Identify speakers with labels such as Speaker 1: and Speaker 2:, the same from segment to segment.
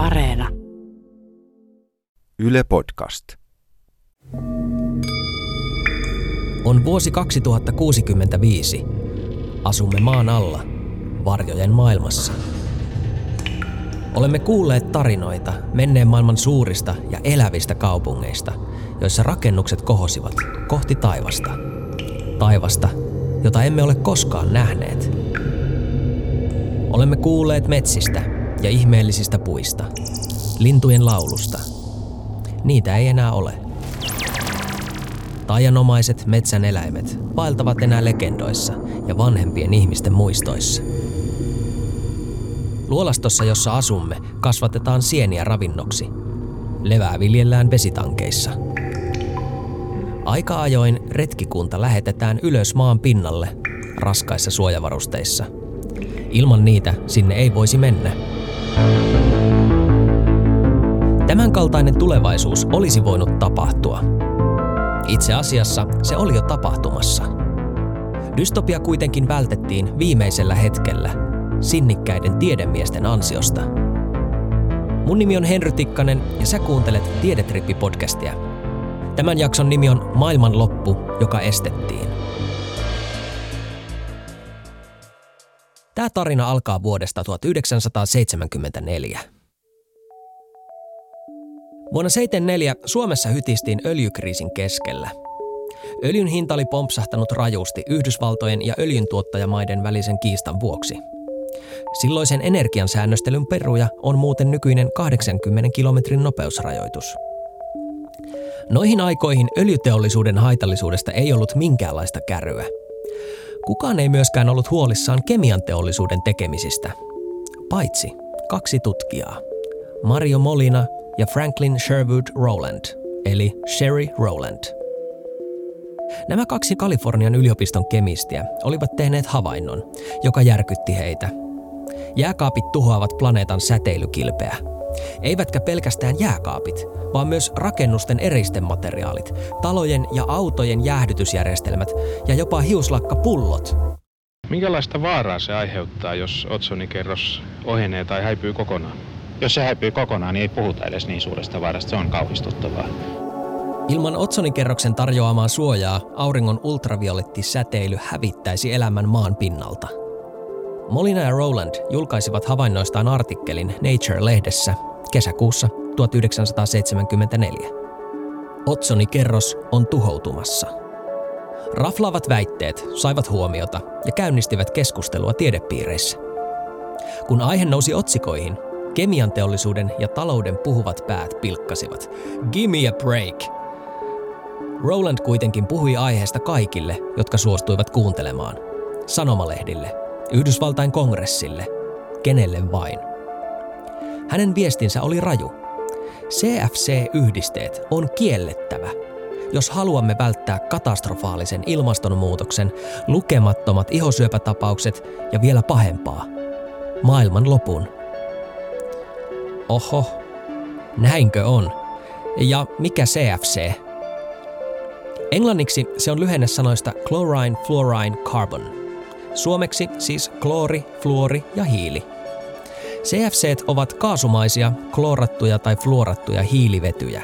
Speaker 1: Areena.
Speaker 2: Yle Podcast.
Speaker 3: On vuosi 2065. Asumme maan alla, varjojen maailmassa. Olemme kuulleet tarinoita menneen maailman suurista ja elävistä kaupungeista, joissa rakennukset kohosivat kohti taivasta. Taivasta, jota emme ole koskaan nähneet. Olemme kuulleet metsistä ja ihmeellisistä puista, lintujen laulusta. Niitä ei enää ole. Taianomaiset metsän eläimet vaeltavat enää legendoissa ja vanhempien ihmisten muistoissa. Luolastossa, jossa asumme, kasvatetaan sieniä ravinnoksi. Levää viljellään vesitankeissa. Aika ajoin retkikunta lähetetään ylös maan pinnalle raskaissa suojavarusteissa. Ilman niitä sinne ei voisi mennä. Tämänkaltainen tulevaisuus olisi voinut tapahtua. Itse asiassa se oli jo tapahtumassa. Dystopia kuitenkin vältettiin viimeisellä hetkellä sinnikkäiden tiedemiesten ansiosta. Mun nimi on Henry Tikkanen ja sä kuuntelet Tiedetrippi-podcastia. Tämän jakson nimi on Maailman loppu, joka estettiin. Tämä tarina alkaa vuodesta 1974. Vuonna 1974 Suomessa hytistiin öljykriisin keskellä. Öljyn hinta oli pompsahtanut rajusti Yhdysvaltojen ja öljyntuottajamaiden välisen kiistan vuoksi. Silloisen energiansäännöstelyn peruja on muuten nykyinen 80 kilometrin nopeusrajoitus. Noihin aikoihin öljyteollisuuden haitallisuudesta ei ollut minkäänlaista kärryä. Kukaan ei myöskään ollut huolissaan kemian teollisuuden tekemisistä. Paitsi kaksi tutkijaa. Mario Molina ja Franklin Sherwood Rowland, eli Sherry Rowland. Nämä kaksi Kalifornian yliopiston kemistiä olivat tehneet havainnon, joka järkytti heitä. Jääkaapit tuhoavat planeetan säteilykilpeä. Eivätkä pelkästään jääkaapit, vaan myös rakennusten eristemateriaalit, talojen ja autojen jäähdytysjärjestelmät ja jopa hiuslakkapullot.
Speaker 4: Minkälaista vaaraa se aiheuttaa, jos otsonikerros ohenee tai häipyy kokonaan?
Speaker 5: Jos se häipyy kokonaan, niin ei puhuta edes niin suuresta vaarasta. Se on kauhistuttavaa.
Speaker 3: Ilman otsonikerroksen tarjoamaa suojaa auringon ultraviolettisäteily hävittäisi elämän maan pinnalta. Molina ja Rowland julkaisivat havainnoistaan artikkelin Nature-lehdessä kesäkuussa 1974. Otsonikerros on tuhoutumassa. Raflaavat väitteet saivat huomiota ja käynnistivät keskustelua tiedepiireissä. Kun aihe nousi otsikoihin, kemian teollisuuden ja talouden puhuvat päät pilkkasivat. Gimme a break! Roland kuitenkin puhui aiheesta kaikille, jotka suostuivat kuuntelemaan. Sanomalehdille, Yhdysvaltain kongressille, kenelle vain. Hänen viestinsä oli raju. CFC-yhdisteet on kiellettävä, jos haluamme välttää katastrofaalisen ilmastonmuutoksen, lukemattomat ihosyöpätapaukset ja vielä pahempaa, maailman lopun. Oho, näinkö on? Ja mikä CFC? Englanniksi se on lyhenne sanoista chlorine, fluorine, carbon. Suomeksi siis kloori, fluori ja hiili. CFC ovat kaasumaisia, kloorattuja tai fluorattuja hiilivetyjä.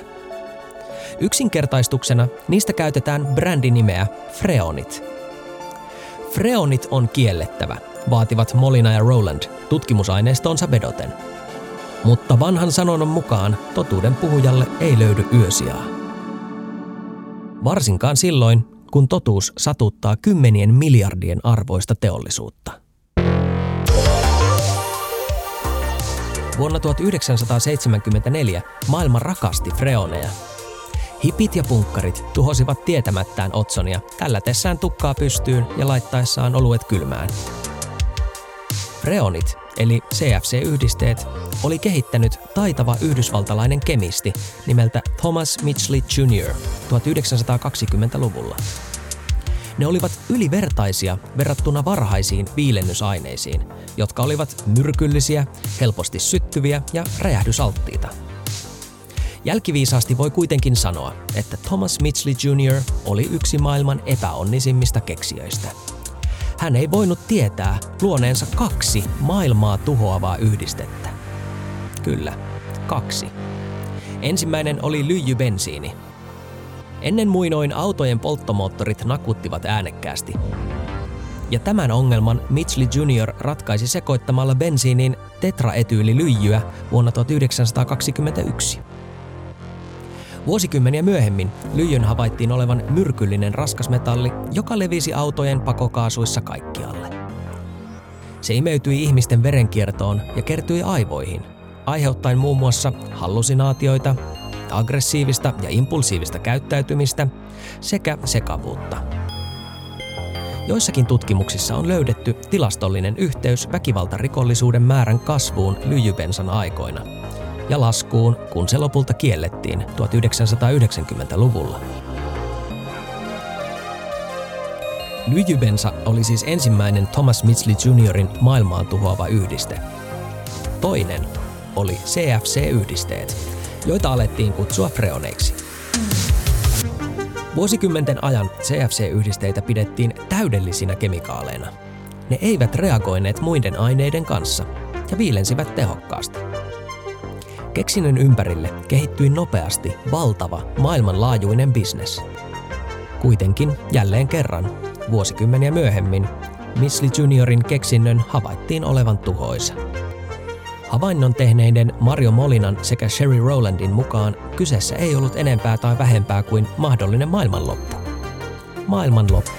Speaker 3: Yksinkertaistuksena niistä käytetään brändinimeä freonit. Freonit on kiellettävä, vaativat Molina ja Rowland tutkimusaineistonsa vedoten. Mutta vanhan sanonnan mukaan totuuden puhujalle ei löydy yösijaa. Varsinkaan silloin, kun totuus satuttaa kymmenien miljardien arvoista teollisuutta. Vuonna 1974 maailma rakasti freoneja. Hipit ja punkkarit tuhosivat tietämättään Otsonia tällätessään tukkaa pystyyn ja laittaessaan oluet kylmään. Freonit, eli CFC-yhdisteet, oli kehittänyt taitava yhdysvaltalainen kemisti nimeltä Thomas Mitchley Jr. 1920-luvulla. Ne olivat ylivertaisia verrattuna varhaisiin viilennysaineisiin, jotka olivat myrkyllisiä, helposti syttyviä ja räjähdysalttiita. Jälkiviisaasti voi kuitenkin sanoa, että Thomas Mitchley Jr. oli yksi maailman epäonnisimmista keksijöistä. Hän ei voinut tietää luoneensa kaksi maailmaa tuhoavaa yhdistettä. Kyllä, kaksi. Ensimmäinen oli lyijybensiini. Ennen muinoin autojen polttomoottorit nakuttivat äänekkäästi. Ja tämän ongelman Mitchley Jr. ratkaisi sekoittamalla bensiinin tetraetyylilyijyä vuonna 1921. Vuosikymmeniä myöhemmin lyijyn havaittiin olevan myrkyllinen raskasmetalli, joka levisi autojen pakokaasuissa kaikkialle. Se imeytyi ihmisten verenkiertoon ja kertyi aivoihin, aiheuttaen muun muassa hallusinaatioita, aggressiivista ja impulsiivista käyttäytymistä sekä sekavuutta. Joissakin tutkimuksissa on löydetty tilastollinen yhteys väkivaltarikollisuuden määrän kasvuun lyijybensan aikoina – ja laskuun, kun se lopulta kiellettiin 1990-luvulla. Lyijybensa oli siis ensimmäinen Thomas Mitchley Jr.in maailmaan tuhoava yhdiste. Toinen oli CFC-yhdisteet, joita alettiin kutsua freoneiksi. Vuosikymmenten ajan CFC-yhdisteitä pidettiin täydellisinä kemikaaleina. Ne eivät reagoineet muiden aineiden kanssa ja viilensivät tehokkaasti. Keksinnön ympärille kehittyi nopeasti valtava maailmanlaajuinen bisnes. Kuitenkin jälleen kerran, vuosikymmeniä myöhemmin, Misli Juniorin keksinnön havaittiin olevan tuhoisa. Havainnon tehneiden Mario Molinan sekä Sherry Rowlandin mukaan kyseessä ei ollut enempää tai vähempää kuin mahdollinen maailmanloppu. Maailmanloppu.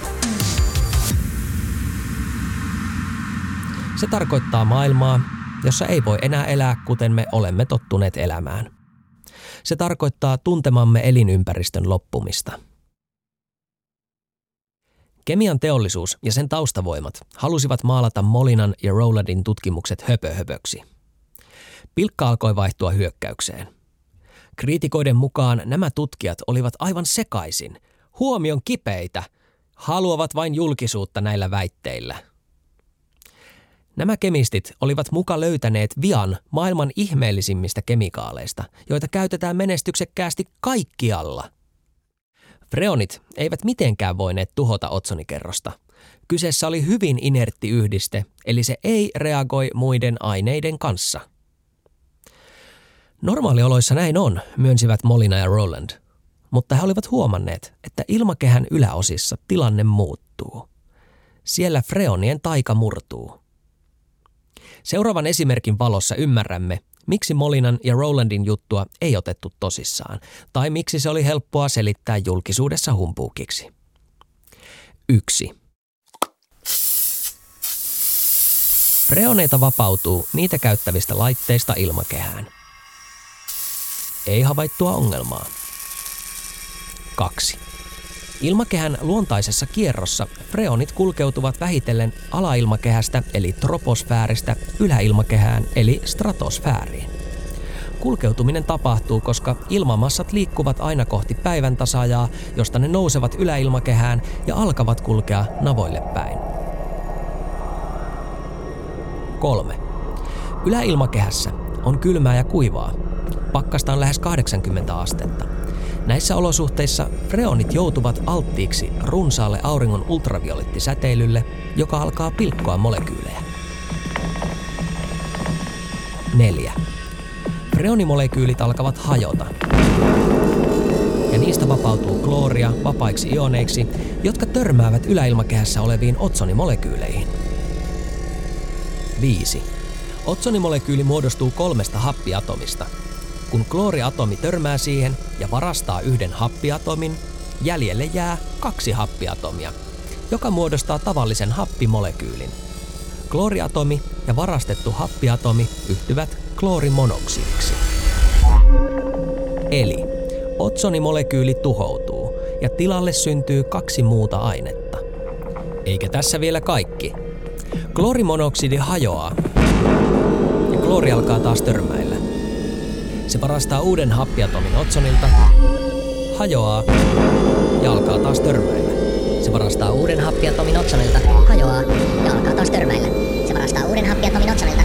Speaker 3: Se tarkoittaa maailmaa, jossa ei voi enää elää kuten me olemme tottuneet elämään. Se tarkoittaa tuntemamme elinympäristön loppumista. Kemian teollisuus ja sen taustavoimat halusivat maalata Molinan ja Rowlandin tutkimukset höpöhöpöksi. Pilkka alkoi vaihtua hyökkäykseen. Kriitikoiden mukaan nämä tutkijat olivat aivan sekaisin, huomion kipeitä, haluavat vain julkisuutta näillä väitteillä – Nämä kemistit olivat muka löytäneet vian maailman ihmeellisimmistä kemikaaleista, joita käytetään menestyksekkäästi kaikkialla. Freonit eivät mitenkään voineet tuhota otsonikerrosta. Kyseessä oli hyvin inertti yhdiste, eli se ei reagoi muiden aineiden kanssa. Normaalioloissa näin on, myönsivät Molina ja Roland. Mutta he olivat huomanneet, että ilmakehän yläosissa tilanne muuttuu. Siellä freonien taika murtuu – Seuraavan esimerkin valossa ymmärrämme, miksi Molinan ja Rolandin juttua ei otettu tosissaan, tai miksi se oli helppoa selittää julkisuudessa humpuukiksi. 1. Freoneita vapautuu niitä käyttävistä laitteista ilmakehään. Ei havaittua ongelmaa. 2. Ilmakehän luontaisessa kierrossa freonit kulkeutuvat vähitellen alailmakehästä eli troposfääristä yläilmakehään eli stratosfääriin. Kulkeutuminen tapahtuu, koska ilmamassat liikkuvat aina kohti päivän tasajaa, josta ne nousevat yläilmakehään ja alkavat kulkea navoille päin. 3. Yläilmakehässä on kylmää ja kuivaa. Pakkasta on lähes 80 astetta. Näissä olosuhteissa freonit joutuvat alttiiksi runsaalle auringon ultraviolettisäteilylle, joka alkaa pilkkoa molekyylejä. 4. Freonimolekyylit alkavat hajota. Ja niistä vapautuu klooria vapaiksi ioneiksi, jotka törmäävät yläilmakehässä oleviin otsonimolekyyleihin. 5. Otsonimolekyyli muodostuu kolmesta happiatomista – kun klooriatomi törmää siihen ja varastaa yhden happiatomin, jäljelle jää kaksi happiatomia, joka muodostaa tavallisen happimolekyylin. Klooriatomi ja varastettu happiatomi yhtyvät kloorimonoksidiksi. Eli otsonimolekyyli tuhoutuu ja tilalle syntyy kaksi muuta ainetta. Eikä tässä vielä kaikki. Kloorimonoksidi hajoaa ja kloori alkaa taas törmäillä. Se varastaa uuden happiatomin otsonilta, hajoaa. Ja alkaa taas törmäillä. Se varastaa uuden happiatomin otsonilta, hajoaa. Ja alkaa taas törmäillä. Se varastaa uuden happiatomin otsonilta,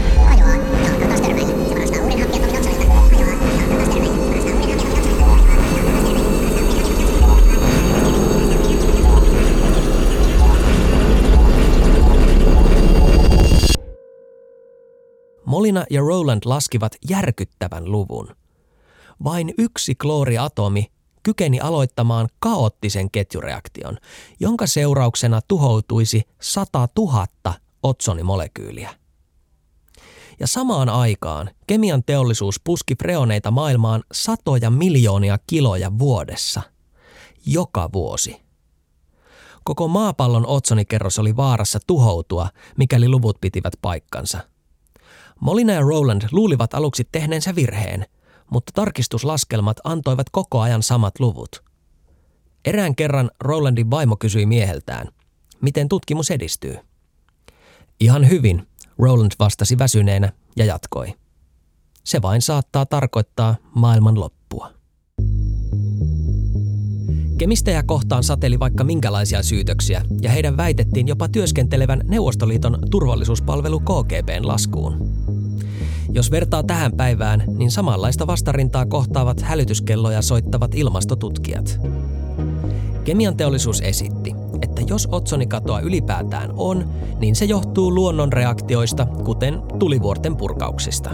Speaker 3: Molina ja Roland laskivat järkyttävän luvun. Vain yksi klooriatomi kykeni aloittamaan kaoottisen ketjureaktion, jonka seurauksena tuhoutuisi 100 000 otsonimolekyyliä. Ja samaan aikaan kemian teollisuus puski freoneita maailmaan satoja miljoonia kiloja vuodessa. Joka vuosi. Koko maapallon otsonikerros oli vaarassa tuhoutua, mikäli luvut pitivät paikkansa. Molina ja Roland luulivat aluksi tehneensä virheen, mutta tarkistuslaskelmat antoivat koko ajan samat luvut. Erään kerran Rolandin vaimo kysyi mieheltään, miten tutkimus edistyy. Ihan hyvin, Roland vastasi väsyneenä ja jatkoi. Se vain saattaa tarkoittaa maailman loppua. Kemistejä kohtaan sateli vaikka minkälaisia syytöksiä, ja heidän väitettiin jopa työskentelevän Neuvostoliiton turvallisuuspalvelu KGBn laskuun. Jos vertaa tähän päivään, niin samanlaista vastarintaa kohtaavat hälytyskelloja soittavat ilmastotutkijat. Kemian teollisuus esitti, että jos otsonikatoa ylipäätään on, niin se johtuu luonnonreaktioista, kuten tulivuorten purkauksista.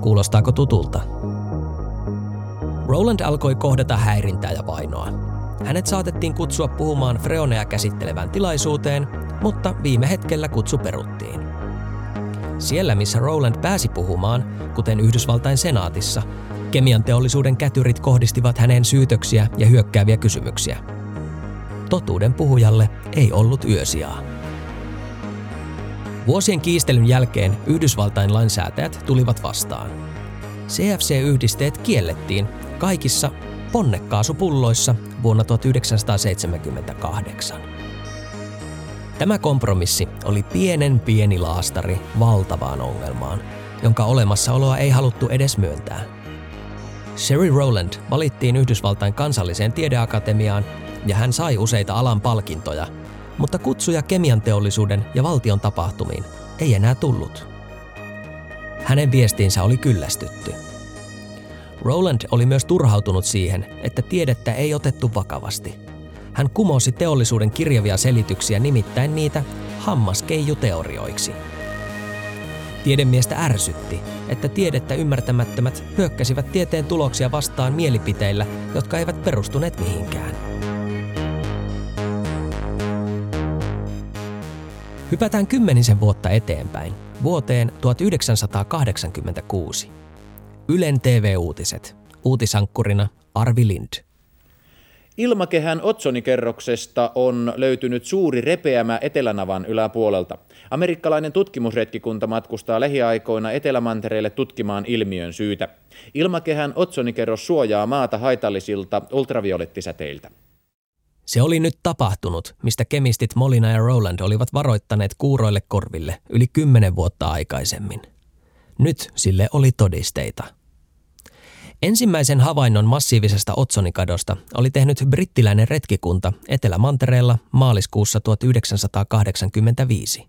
Speaker 3: Kuulostaako tutulta? Roland alkoi kohdata häirintää ja vainoa. Hänet saatettiin kutsua puhumaan freoneja käsittelevään tilaisuuteen, mutta viime hetkellä kutsu peruttiin. Siellä, missä Roland pääsi puhumaan, kuten Yhdysvaltain senaatissa, kemian teollisuuden kätyrit kohdistivat häneen syytöksiä ja hyökkääviä kysymyksiä. Totuuden puhujalle ei ollut yösijaa. Vuosien kiistelyn jälkeen Yhdysvaltain lainsäätäjät tulivat vastaan. CFC-yhdisteet kiellettiin kaikissa ponnekaasupulloissa vuonna 1978. Tämä kompromissi oli pienen pieni laastari valtavaan ongelmaan, jonka olemassaoloa ei haluttu edes myöntää. Sherry Rowland valittiin Yhdysvaltain kansalliseen tiedeakatemiaan ja hän sai useita alan palkintoja, mutta kutsuja kemian teollisuuden ja valtion tapahtumiin ei enää tullut. Hänen viestiinsä oli kyllästytty. Rowland oli myös turhautunut siihen, että tiedettä ei otettu vakavasti – hän kumosi teollisuuden kirjavia selityksiä nimittäin niitä hammaskeijuteorioiksi. Tiedemiestä ärsytti, että tiedettä ymmärtämättömät hyökkäsivät tieteen tuloksia vastaan mielipiteillä, jotka eivät perustuneet mihinkään. Hypätään kymmenisen vuotta eteenpäin, vuoteen 1986. Ylen TV-uutiset. Uutisankkurina Arvi Lind.
Speaker 1: Ilmakehän otsonikerroksesta on löytynyt suuri repeämä Etelänavan yläpuolelta. Amerikkalainen tutkimusretkikunta matkustaa lähiaikoina Etelämantereelle tutkimaan ilmiön syytä. Ilmakehän otsonikerros suojaa maata haitallisilta ultraviolettisäteiltä.
Speaker 3: Se oli nyt tapahtunut, mistä kemistit Molina ja Roland olivat varoittaneet kuuroille korville yli kymmenen vuotta aikaisemmin. Nyt sille oli todisteita. Ensimmäisen havainnon massiivisesta otsonikadosta oli tehnyt brittiläinen retkikunta Etelä-Mantereella maaliskuussa 1985.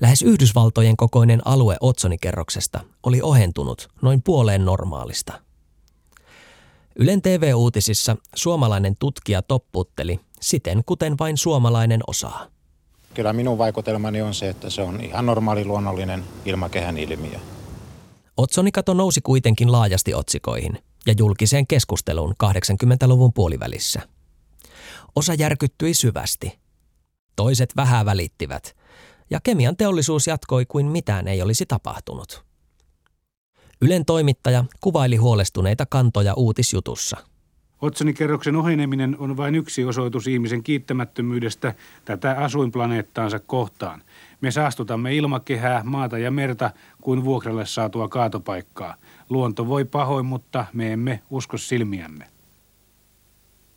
Speaker 3: Lähes Yhdysvaltojen kokoinen alue otsonikerroksesta oli ohentunut noin puoleen normaalista. Ylen TV-uutisissa suomalainen tutkija topputteli siten, kuten vain suomalainen osaa.
Speaker 5: Kyllä minun vaikutelmani on se, että se on ihan normaali luonnollinen ilmakehän ilmiö.
Speaker 3: Otsonikato nousi kuitenkin laajasti otsikoihin ja julkiseen keskusteluun 80-luvun puolivälissä. Osa järkyttyi syvästi. Toiset vähän välittivät, ja kemian teollisuus jatkoi kuin mitään ei olisi tapahtunut. Ylen toimittaja kuvaili huolestuneita kantoja uutisjutussa.
Speaker 2: Otsonikerroksen oheneminen on vain yksi osoitus ihmisen kiittämättömyydestä tätä asuinplaneettaansa kohtaan – me saastutamme ilmakehää, maata ja merta kuin vuokralle saatua kaatopaikkaa. Luonto voi pahoin, mutta me emme usko silmiämme.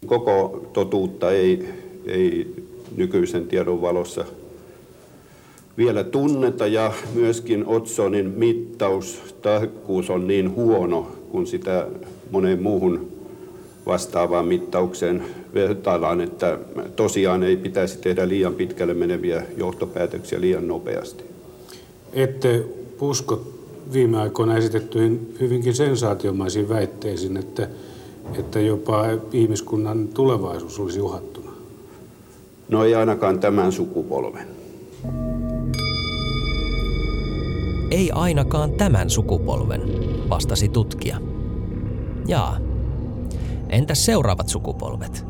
Speaker 6: Koko totuutta ei, ei nykyisen tiedon valossa vielä tunneta ja myöskin Otsonin mittaus, tarkkuus on niin huono, kun sitä moneen muuhun vastaavaan mittaukseen vertaillaan, että tosiaan ei pitäisi tehdä liian pitkälle meneviä johtopäätöksiä liian nopeasti.
Speaker 2: Ette usko viime aikoina esitettyihin hyvinkin sensaatiomaisiin väitteisiin, että, että jopa ihmiskunnan tulevaisuus olisi uhattuna?
Speaker 6: No ei ainakaan tämän sukupolven.
Speaker 3: ei ainakaan tämän sukupolven, vastasi tutkija. Jaa. Entäs seuraavat sukupolvet?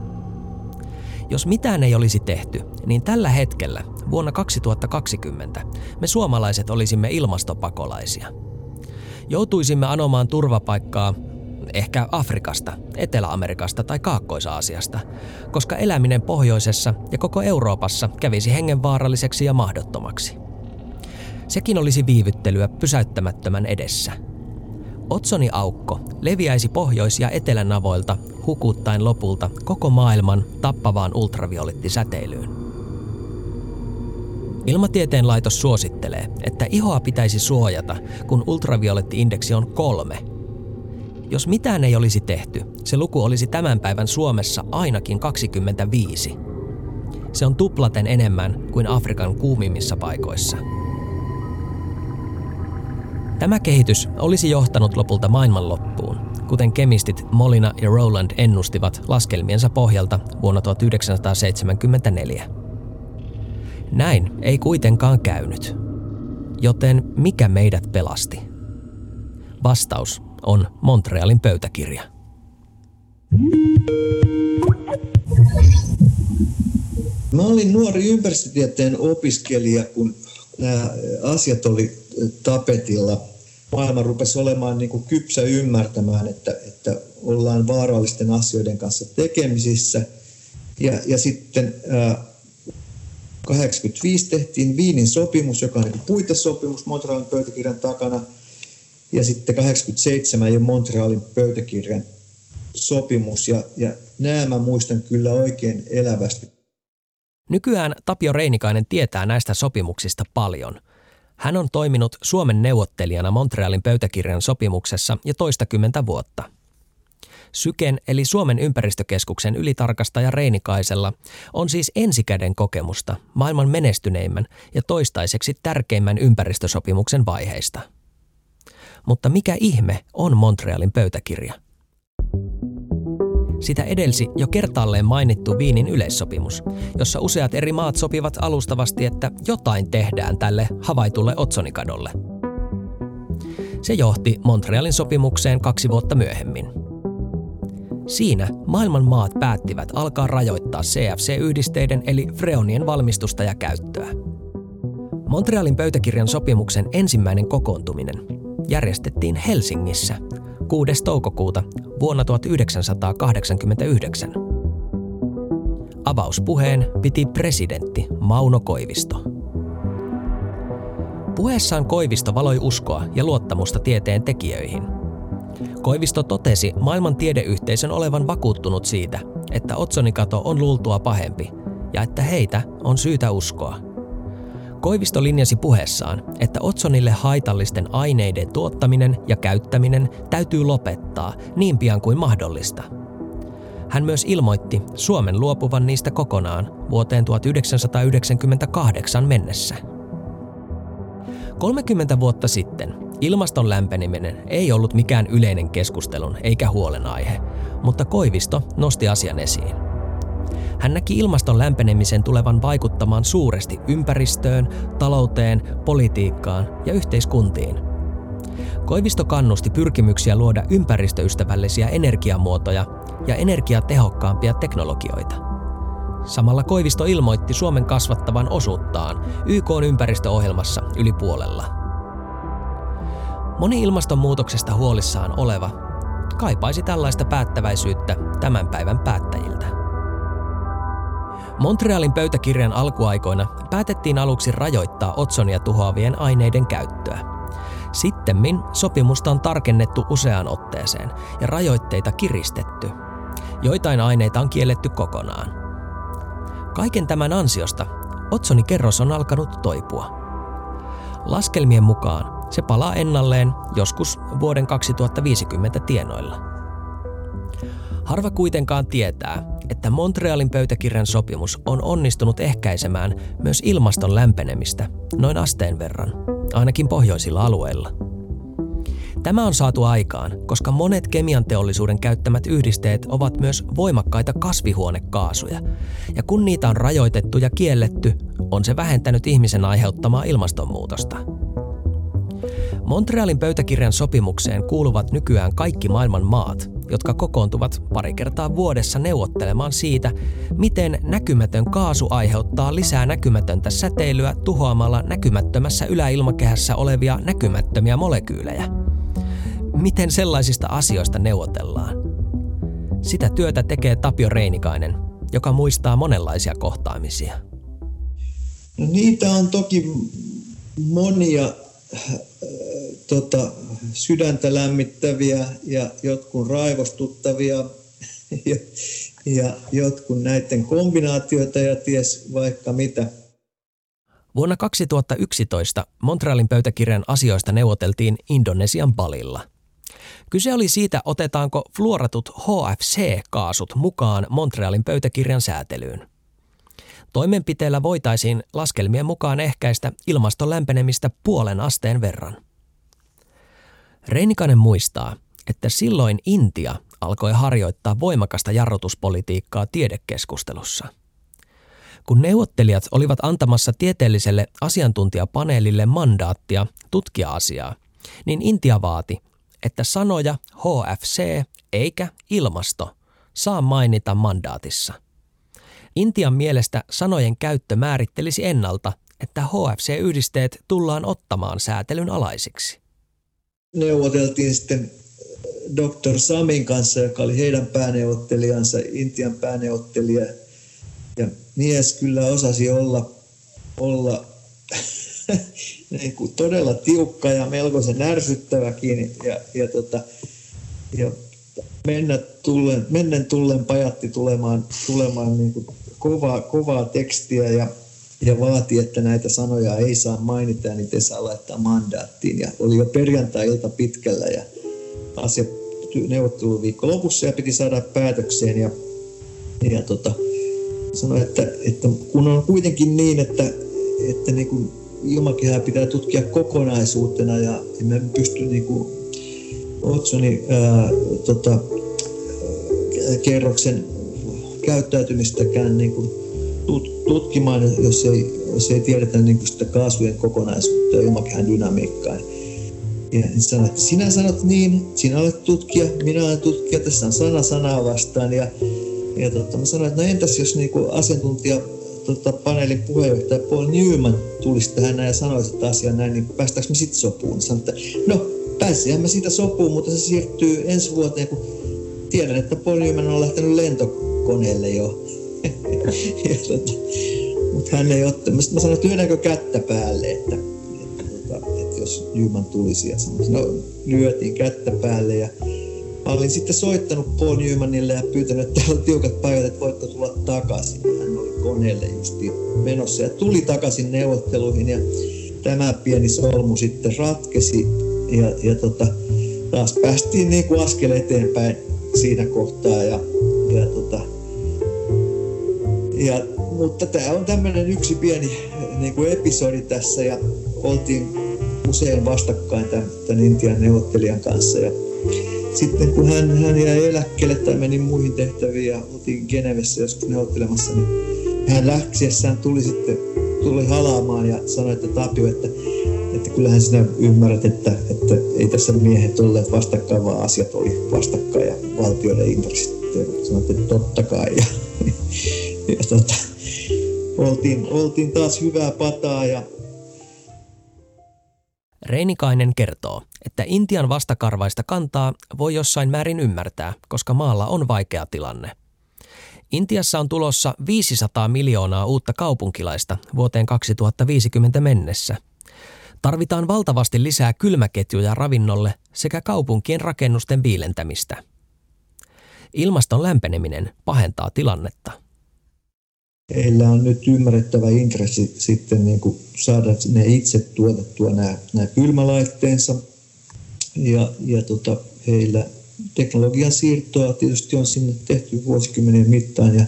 Speaker 3: Jos mitään ei olisi tehty, niin tällä hetkellä, vuonna 2020, me suomalaiset olisimme ilmastopakolaisia. Joutuisimme anomaan turvapaikkaa ehkä Afrikasta, Etelä-Amerikasta tai Kaakkois-Aasiasta, koska eläminen pohjoisessa ja koko Euroopassa kävisi hengenvaaralliseksi ja mahdottomaksi. Sekin olisi viivyttelyä pysäyttämättömän edessä. Otsoni aukko leviäisi pohjois- ja etelänavoilta hukuttaen lopulta koko maailman tappavaan ultraviolettisäteilyyn. Ilmatieteen laitos suosittelee, että ihoa pitäisi suojata, kun ultraviolettiindeksi on kolme. Jos mitään ei olisi tehty, se luku olisi tämän päivän Suomessa ainakin 25. Se on tuplaten enemmän kuin Afrikan kuumimmissa paikoissa. Tämä kehitys olisi johtanut lopulta maailmanloppuun, kuten kemistit Molina ja Rowland ennustivat laskelmiensa pohjalta vuonna 1974. Näin ei kuitenkaan käynyt. Joten mikä meidät pelasti? Vastaus on Montrealin pöytäkirja.
Speaker 7: Mä olin nuori ympäristötieteen opiskelija, kun nämä asiat oli tapetilla. Maailma rupesi olemaan niin kuin kypsä ymmärtämään, että, että ollaan vaarallisten asioiden kanssa tekemisissä. Ja, ja sitten ää, 85 tehtiin Viinin sopimus, joka on niin puitesopimus Montrealin pöytäkirjan takana. Ja sitten 87 jo Montrealin pöytäkirjan sopimus. Ja, ja nämä mä muistan kyllä oikein elävästi.
Speaker 3: Nykyään Tapio Reinikainen tietää näistä sopimuksista paljon. Hän on toiminut Suomen neuvottelijana Montrealin pöytäkirjan sopimuksessa jo toistakymmentä vuotta – Syken eli Suomen ympäristökeskuksen ylitarkastaja Reinikaisella on siis ensikäden kokemusta maailman menestyneimmän ja toistaiseksi tärkeimmän ympäristösopimuksen vaiheista. Mutta mikä ihme on Montrealin pöytäkirja? Sitä edelsi jo kertaalleen mainittu Viinin yleissopimus, jossa useat eri maat sopivat alustavasti, että jotain tehdään tälle havaitulle otsonikadolle. Se johti Montrealin sopimukseen kaksi vuotta myöhemmin – Siinä maailman maat päättivät alkaa rajoittaa CFC-yhdisteiden eli freonien valmistusta ja käyttöä. Montrealin pöytäkirjan sopimuksen ensimmäinen kokoontuminen järjestettiin Helsingissä 6. toukokuuta vuonna 1989. Avauspuheen piti presidentti Mauno Koivisto. Puheessaan Koivisto valoi uskoa ja luottamusta tieteen tekijöihin – Koivisto totesi maailman tiedeyhteisön olevan vakuuttunut siitä, että otsonikato on luultua pahempi ja että heitä on syytä uskoa. Koivisto linjasi puheessaan, että otsonille haitallisten aineiden tuottaminen ja käyttäminen täytyy lopettaa niin pian kuin mahdollista. Hän myös ilmoitti Suomen luopuvan niistä kokonaan vuoteen 1998 mennessä. 30 vuotta sitten Ilmaston lämpeneminen ei ollut mikään yleinen keskustelun eikä huolenaihe, mutta Koivisto nosti asian esiin. Hän näki ilmaston lämpenemisen tulevan vaikuttamaan suuresti ympäristöön, talouteen, politiikkaan ja yhteiskuntiin. Koivisto kannusti pyrkimyksiä luoda ympäristöystävällisiä energiamuotoja ja energiatehokkaampia teknologioita. Samalla Koivisto ilmoitti Suomen kasvattavan osuuttaan YK ympäristöohjelmassa yli puolella – Moni ilmastonmuutoksesta huolissaan oleva kaipaisi tällaista päättäväisyyttä tämän päivän päättäjiltä. Montrealin pöytäkirjan alkuaikoina päätettiin aluksi rajoittaa otsonia tuhoavien aineiden käyttöä. Sittemmin sopimusta on tarkennettu useaan otteeseen ja rajoitteita kiristetty. Joitain aineita on kielletty kokonaan. Kaiken tämän ansiosta otsonikerros on alkanut toipua. Laskelmien mukaan se palaa ennalleen joskus vuoden 2050 tienoilla. Harva kuitenkaan tietää, että Montrealin pöytäkirjan sopimus on onnistunut ehkäisemään myös ilmaston lämpenemistä noin asteen verran, ainakin pohjoisilla alueilla. Tämä on saatu aikaan, koska monet kemian teollisuuden käyttämät yhdisteet ovat myös voimakkaita kasvihuonekaasuja, ja kun niitä on rajoitettu ja kielletty, on se vähentänyt ihmisen aiheuttamaa ilmastonmuutosta – Montrealin pöytäkirjan sopimukseen kuuluvat nykyään kaikki maailman maat, jotka kokoontuvat pari kertaa vuodessa neuvottelemaan siitä, miten näkymätön kaasu aiheuttaa lisää näkymätöntä säteilyä tuhoamalla näkymättömässä yläilmakehässä olevia näkymättömiä molekyylejä. Miten sellaisista asioista neuvotellaan? Sitä työtä tekee Tapio Reinikainen, joka muistaa monenlaisia kohtaamisia.
Speaker 7: No niitä on toki monia äh, tota, sydäntä lämmittäviä ja jotkut raivostuttavia ja, ja jotkut näiden kombinaatioita ja ties vaikka mitä.
Speaker 3: Vuonna 2011 Montrealin pöytäkirjan asioista neuvoteltiin Indonesian Balilla. Kyse oli siitä, otetaanko fluoratut HFC-kaasut mukaan Montrealin pöytäkirjan säätelyyn. Toimenpiteellä voitaisiin laskelmien mukaan ehkäistä ilmaston lämpenemistä puolen asteen verran. Reinikainen muistaa, että silloin Intia alkoi harjoittaa voimakasta jarrutuspolitiikkaa tiedekeskustelussa. Kun neuvottelijat olivat antamassa tieteelliselle asiantuntijapaneelille mandaattia tutkia asiaa, niin Intia vaati, että sanoja HFC eikä ilmasto saa mainita mandaatissa – Intian mielestä sanojen käyttö määrittelisi ennalta, että HFC-yhdisteet tullaan ottamaan säätelyn alaisiksi.
Speaker 7: Neuvoteltiin sitten Dr. Samin kanssa, joka oli heidän pääneuvottelijansa, Intian pääneuvottelija. Ja mies kyllä osasi olla, olla niin kuin todella tiukka ja melkoisen ärsyttäväkin. Ja, ja, tota, ja mennä tullen, mennen tullen pajatti tulemaan, tulemaan niin kuin kovaa, kovaa tekstiä ja, ja vaati, että näitä sanoja ei saa mainita ja niitä ei saa laittaa mandaattiin. Ja oli jo perjantai-ilta pitkällä ja asia neuvotteluviikko lopussa ja piti saada päätökseen. Ja, ja tota, sanoi, että, että kun on kuitenkin niin, että, että niin kuin ilmakehää pitää tutkia kokonaisuutena ja emme pysty niin kuin Otsonin ää, tota, kerroksen käyttäytymistäkään niin kuin tutkimaan, jos ei, jos ei tiedetä niin sitä kaasujen kokonaisuutta ja ilmakehän dynamiikkaa. Ja sanoi, että sinä sanot niin, sinä olet tutkija, minä olen tutkija, tässä on sana sanaa vastaan. Ja, ja totta, mä sanoin, että no entäs jos niin kuin asiantuntija tota, paneelin puheenjohtaja Paul Newman tulisi tähän näin ja sanoisi että asia näin, niin päästäänkö me sitten sopuun? Sanoin, että no pääsihän me siitä sopuun, mutta se siirtyy ensi vuoteen, kun tiedän, että Paul Newman on lähtenyt lentokoneelle jo. tota, mutta hän ei ottanut. Mä sanoin, että lyödäänkö kättä päälle, että, että, että, että jos Newman tulisi ja sanoin, no lyötiin kättä päälle ja Mä olin sitten soittanut Paul Newmanille ja pyytänyt, että täällä on tiukat päivät, että voitko tulla takaisin. Hän oli koneelle justi menossa ja tuli takaisin neuvotteluihin ja tämä pieni solmu sitten ratkesi ja, ja tota, taas päästiin niin kuin askel eteenpäin siinä kohtaa ja, tota, ja, mutta tämä on tämmöinen yksi pieni niin kuin episodi tässä ja oltiin usein vastakkain tämän, tämän Intian neuvottelijan kanssa. Ja sitten kun hän, hän jäi eläkkeelle tai meni muihin tehtäviin ja oltiin Genevessä joskus neuvottelemassa, niin hän läksiessään tuli sitten tuli halaamaan ja sanoi, että Tapio, että, että kyllähän sinä ymmärrät, että, että ei tässä miehet olleet vastakkain, vaan asiat oli vastakkain ja valtioiden intressit. Sanoit, että totta kai. Ja, ja tota, oltiin, oltiin taas hyvää pataa ja
Speaker 3: Reinikainen kertoo, että Intian vastakarvaista kantaa voi jossain määrin ymmärtää, koska maalla on vaikea tilanne. Intiassa on tulossa 500 miljoonaa uutta kaupunkilaista vuoteen 2050 mennessä. Tarvitaan valtavasti lisää kylmäketjuja ravinnolle sekä kaupunkien rakennusten viilentämistä. Ilmaston lämpeneminen pahentaa tilannetta
Speaker 7: heillä on nyt ymmärrettävä intressi sitten niin kuin saada ne itse tuotettua nämä, nämä kylmälaitteensa. Ja, ja tota, heillä teknologian siirtoa tietysti on sinne tehty vuosikymmenen mittaan ja,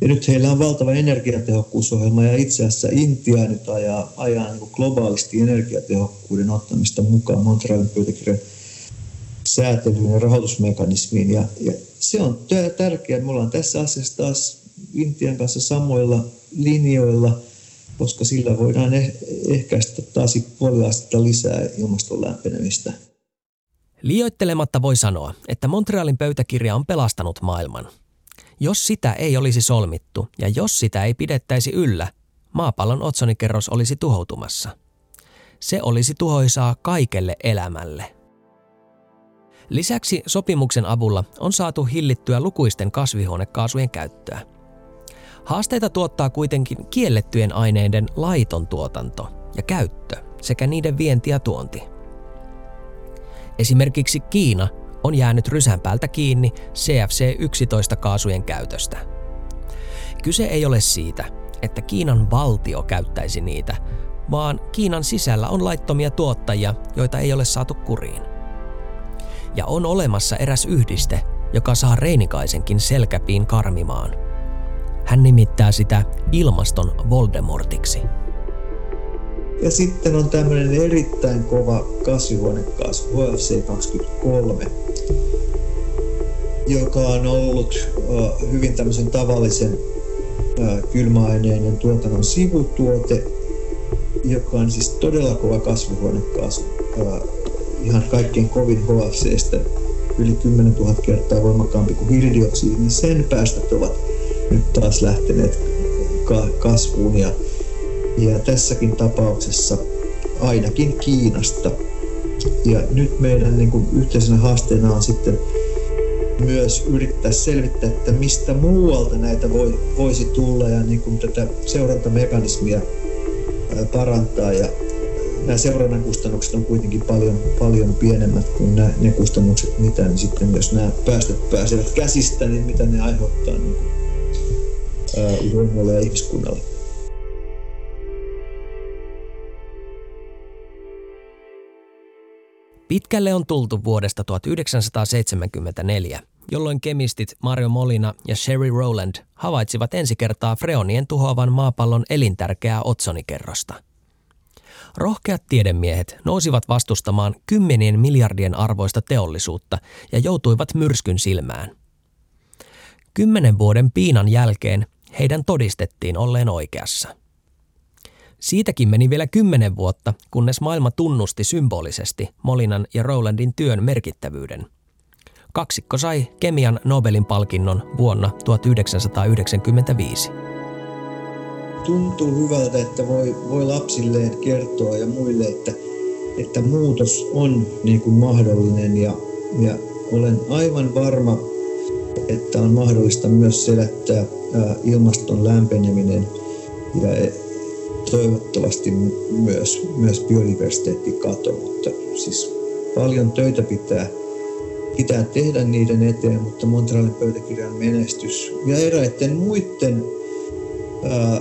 Speaker 7: ja nyt heillä on valtava energiatehokkuusohjelma ja itse asiassa Intia nyt ajaa, ajaa niin globaalisti energiatehokkuuden ottamista mukaan Montrealin pöytäkirjan säätelyyn ja rahoitusmekanismiin. Ja, ja se on tärkeää, me ollaan tässä asiassa taas Intian kanssa samoilla linjoilla koska sillä voidaan eh- ehkäistä taas puoli astetta lisää ilmaston lämpenemistä.
Speaker 3: Liioittelematta voi sanoa, että Montrealin pöytäkirja on pelastanut maailman. Jos sitä ei olisi solmittu ja jos sitä ei pidettäisi yllä, maapallon otsonikerros olisi tuhoutumassa. Se olisi tuhoisaa kaikelle elämälle. Lisäksi sopimuksen avulla on saatu hillittyä lukuisten kasvihuonekaasujen käyttöä. Haasteita tuottaa kuitenkin kiellettyjen aineiden laiton tuotanto ja käyttö sekä niiden vienti ja tuonti. Esimerkiksi Kiina on jäänyt rysän päältä kiinni CFC-11-kaasujen käytöstä. Kyse ei ole siitä, että Kiinan valtio käyttäisi niitä, vaan Kiinan sisällä on laittomia tuottajia, joita ei ole saatu kuriin. Ja on olemassa eräs yhdiste, joka saa Reinikaisenkin selkäpiin karmimaan. Hän nimittää sitä ilmaston Voldemortiksi.
Speaker 7: Ja sitten on tämmöinen erittäin kova kasvihuonekaasu, HFC23, joka on ollut hyvin tämmöisen tavallisen kylmäaineiden tuotannon sivutuote, joka on siis todella kova kasvihuonekaasu. Ihan kaikkein kovin HFCstä yli 10 000 kertaa voimakkaampi kuin hiilidioksidi, niin sen päästöt ovat nyt taas lähteneet kasvuun ja ja tässäkin tapauksessa ainakin Kiinasta. Ja nyt meidän niin kuin, yhteisenä haasteena on sitten myös yrittää selvittää, että mistä muualta näitä voi, voisi tulla ja niin kuin tätä seurantamekanismia parantaa. Ja nämä seurannan kustannukset on kuitenkin paljon, paljon pienemmät kuin nämä, ne kustannukset, mitä niin sitten, jos nämä päästöt pääsevät käsistä, niin mitä ne aiheuttaa niin kuin, ää, ja ihmiskunnalle.
Speaker 3: Pitkälle on tultu vuodesta 1974, jolloin kemistit Mario Molina ja Sherry Rowland havaitsivat ensi kertaa freonien tuhoavan maapallon elintärkeää otsonikerrosta. Rohkeat tiedemiehet nousivat vastustamaan kymmenien miljardien arvoista teollisuutta ja joutuivat myrskyn silmään. Kymmenen vuoden piinan jälkeen heidän todistettiin olleen oikeassa – Siitäkin meni vielä kymmenen vuotta, kunnes maailma tunnusti symbolisesti Molinan ja Rowlandin työn merkittävyyden. Kaksikko sai kemian Nobelin palkinnon vuonna 1995.
Speaker 7: Tuntuu hyvältä, että voi, voi lapsilleen kertoa ja muille, että, että muutos on niin kuin mahdollinen ja, ja olen aivan varma, että on mahdollista myös selättää ilmaston lämpeneminen ja toivottavasti myös, myös biodiversiteettikato, mutta siis paljon töitä pitää, pitää tehdä niiden eteen, mutta Montrealin pöytäkirjan menestys ja eräiden muiden ää,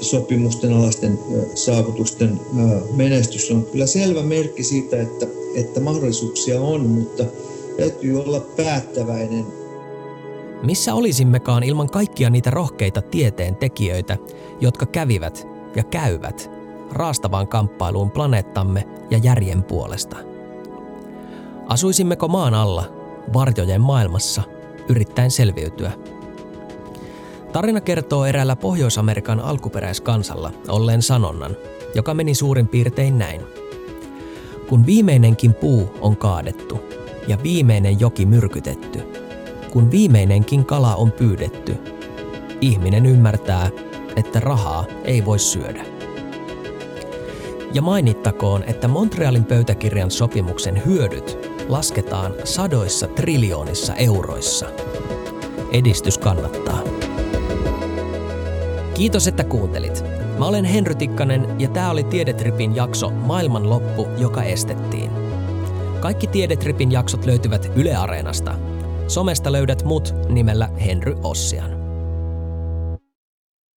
Speaker 7: sopimusten alaisten ää, saavutusten ää, menestys on kyllä selvä merkki siitä, että, että mahdollisuuksia on, mutta täytyy olla päättäväinen
Speaker 3: missä olisimmekaan ilman kaikkia niitä rohkeita tieteen tekijöitä, jotka kävivät ja käyvät raastavaan kamppailuun planeettamme ja järjen puolesta. Asuisimmeko maan alla, varjojen maailmassa, yrittäen selviytyä? Tarina kertoo eräällä Pohjois-Amerikan alkuperäiskansalla olleen sanonnan, joka meni suurin piirtein näin. Kun viimeinenkin puu on kaadettu ja viimeinen joki myrkytetty, kun viimeinenkin kala on pyydetty, ihminen ymmärtää, että rahaa ei voi syödä. Ja mainittakoon, että Montrealin pöytäkirjan sopimuksen hyödyt lasketaan sadoissa triljoonissa euroissa. Edistys kannattaa. Kiitos, että kuuntelit. Mä olen Henry Tikkanen ja tämä oli Tiedetripin jakso Maailman loppu, joka estettiin. Kaikki Tiedetripin jaksot löytyvät Yle Areenasta. Somesta löydät mut nimellä Henry Ossian.